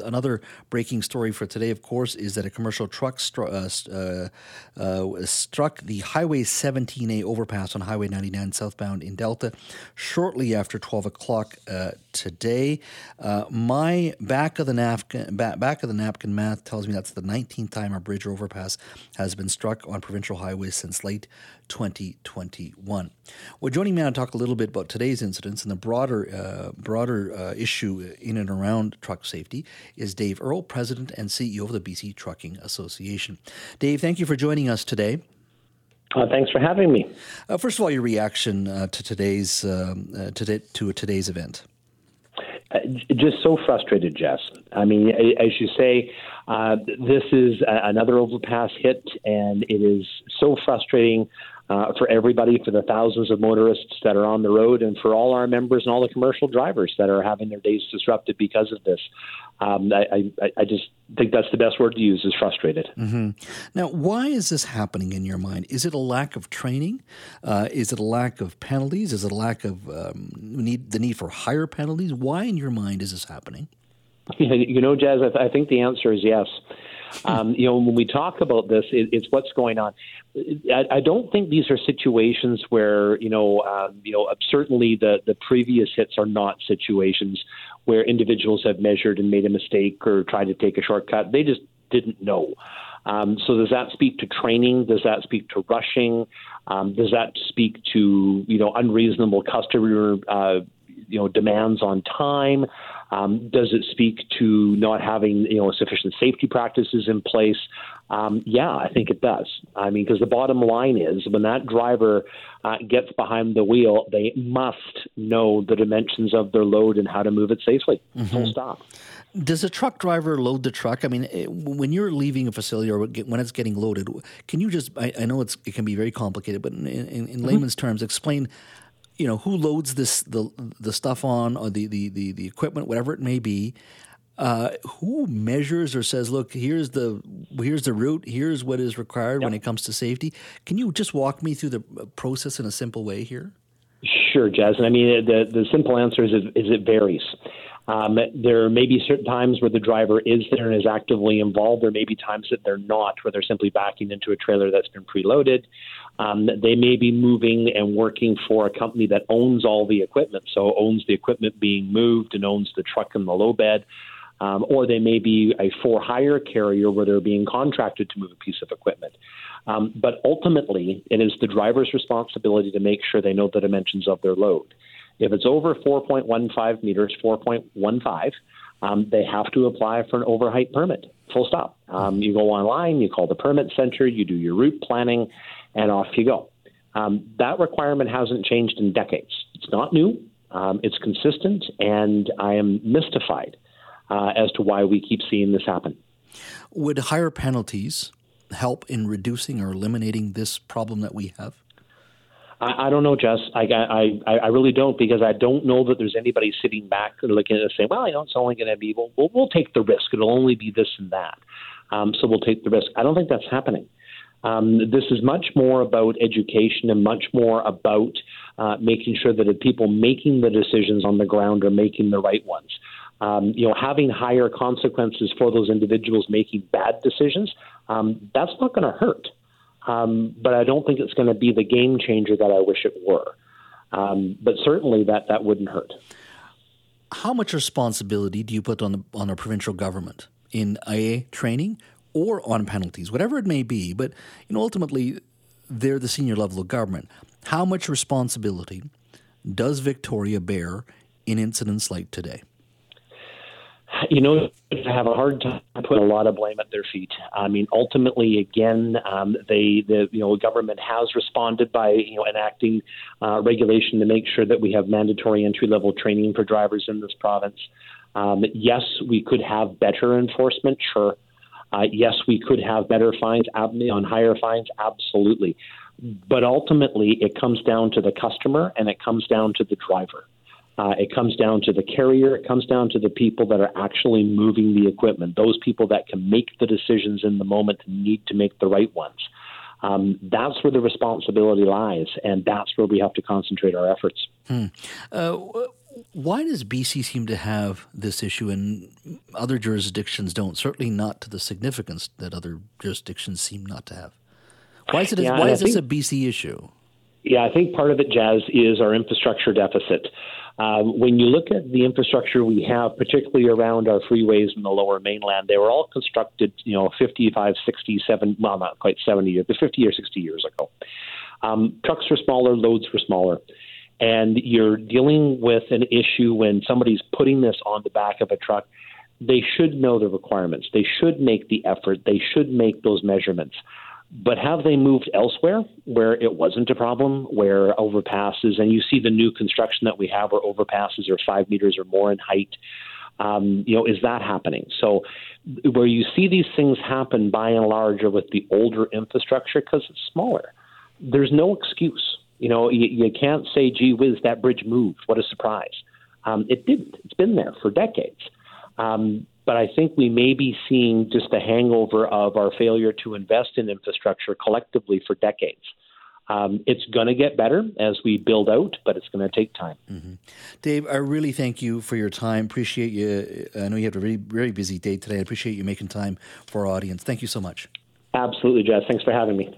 Another breaking story for today, of course, is that a commercial truck stru- uh, uh, uh, struck the Highway 17A overpass on Highway 99 southbound in Delta shortly after 12 o'clock uh, today. Uh, my back of the napkin back, of the napkin math tells me that's the 19th time a bridge or overpass has been struck on provincial highways since late 2021. Well, joining me now to talk a little bit about today's incidents and the broader broader issue in and around truck safety is Dave Earle, President and CEO of the BC Trucking Association. Dave, thank you for joining us today. Uh, thanks for having me. Uh, first of all, your reaction uh, to today's um, uh, to, to today's event. just so frustrated, Jas. I mean, as you say, this is another overpass hit, and it is so frustrating uh, for everybody, for the thousands of motorists that are on the road, and for all our members and all the commercial drivers that are having their days disrupted because of this. Um, I, I, I, just think that's the best word to use is frustrated. Mm-hmm. Now, why is this happening in your mind? Is it a lack of training? Uh, is it a lack of penalties? Is it a lack of um, need the need for higher penalties? Why, in your mind, is this happening? You know, Jas, I, th- I think the answer is yes. Um, you know, when we talk about this, it, it's what's going on. I, I don't think these are situations where you know, um, you know, certainly the the previous hits are not situations where individuals have measured and made a mistake or tried to take a shortcut. They just didn't know. Um, so does that speak to training? Does that speak to rushing? Um, does that speak to you know unreasonable customer uh, you know demands on time? Um, does it speak to not having you know sufficient safety practices in place? Um, yeah, I think it does. I mean, because the bottom line is when that driver uh, gets behind the wheel, they must know the dimensions of their load and how to move it safely. Mm-hmm. Full stop. Does a truck driver load the truck? I mean, eh, when you're leaving a facility or when it's getting loaded, can you just? I, I know it can be very complicated, but in, in, in mm-hmm. layman's terms, explain you know who loads this the the stuff on or the the the, the equipment whatever it may be uh, who measures or says look here's the here's the route here's what is required yep. when it comes to safety. Can you just walk me through the process in a simple way here? Sure Jas and i mean the the simple answer is, is it varies um, there may be certain times where the driver is there and is actively involved. There may be times that they're not, where they're simply backing into a trailer that's been preloaded. Um, they may be moving and working for a company that owns all the equipment, so owns the equipment being moved and owns the truck and the low bed. Um, or they may be a for hire carrier where they're being contracted to move a piece of equipment. Um, but ultimately, it is the driver's responsibility to make sure they know the dimensions of their load. If it's over 4.15 meters, 4.15, um, they have to apply for an overheight permit. Full stop. Um, you go online, you call the permit center, you do your route planning, and off you go. Um, that requirement hasn't changed in decades. It's not new. Um, it's consistent, and I am mystified uh, as to why we keep seeing this happen. Would higher penalties help in reducing or eliminating this problem that we have? I, I don't know, Jas. I, I I really don't because I don't know that there's anybody sitting back and looking at it and saying, "Well, you know, it's only going to be we'll, we'll we'll take the risk. It'll only be this and that." Um, so we'll take the risk. I don't think that's happening. Um, this is much more about education and much more about uh, making sure that the people making the decisions on the ground are making the right ones. Um, you know, having higher consequences for those individuals making bad decisions, um, that's not going to hurt. Um, but I don't think it's going to be the game changer that I wish it were. Um, but certainly that, that wouldn't hurt. How much responsibility do you put on the on a provincial government in IA training or on penalties, whatever it may be? But you know, ultimately, they're the senior level of government. How much responsibility does Victoria bear in incidents like today? You know, have a hard time putting a lot of blame at their feet. I mean, ultimately, again, um, they, the you know, government has responded by you know enacting uh, regulation to make sure that we have mandatory entry level training for drivers in this province. Um, yes, we could have better enforcement, sure. Uh, yes, we could have better fines on higher fines, absolutely. But ultimately, it comes down to the customer and it comes down to the driver. Uh, it comes down to the carrier. It comes down to the people that are actually moving the equipment, those people that can make the decisions in the moment need to make the right ones. Um, that's where the responsibility lies, and that's where we have to concentrate our efforts. Hmm. Uh, why does BC seem to have this issue and other jurisdictions don't? Certainly not to the significance that other jurisdictions seem not to have. Why is it? Yeah, why is this a BC issue? Yeah, I think part of it, Jas, is our infrastructure deficit. Um, when you look at the infrastructure we have, particularly around our freeways in the lower mainland, they were all constructed, you know, 55, 60, 70, well, not quite 70 years, but 50 or 60 years ago. Um, trucks were smaller, loads were smaller. And you're dealing with an issue when somebody's putting this on the back of a truck. They should know the requirements. They should make the effort. They should make those measurements. But have they moved elsewhere where it wasn't a problem, where overpasses, and you see the new construction that we have where overpasses are five meters or more in height? Um, you know, is that happening? So, where you see these things happen by and large are with the older infrastructure because it's smaller. There's no excuse. You know, you, you can't say, gee whiz, that bridge moved. What a surprise. Um, it didn't. It's been there for decades. Um, but I think we may be seeing just a hangover of our failure to invest in infrastructure collectively for decades. Um, it's going to get better as we build out, but it's going to take time. Mm-hmm. Dave, I really thank you for your time. Appreciate you. I know you have a very, very busy day today. I appreciate you making time for our audience. Thank you so much. Absolutely, Jas. Thanks for having me.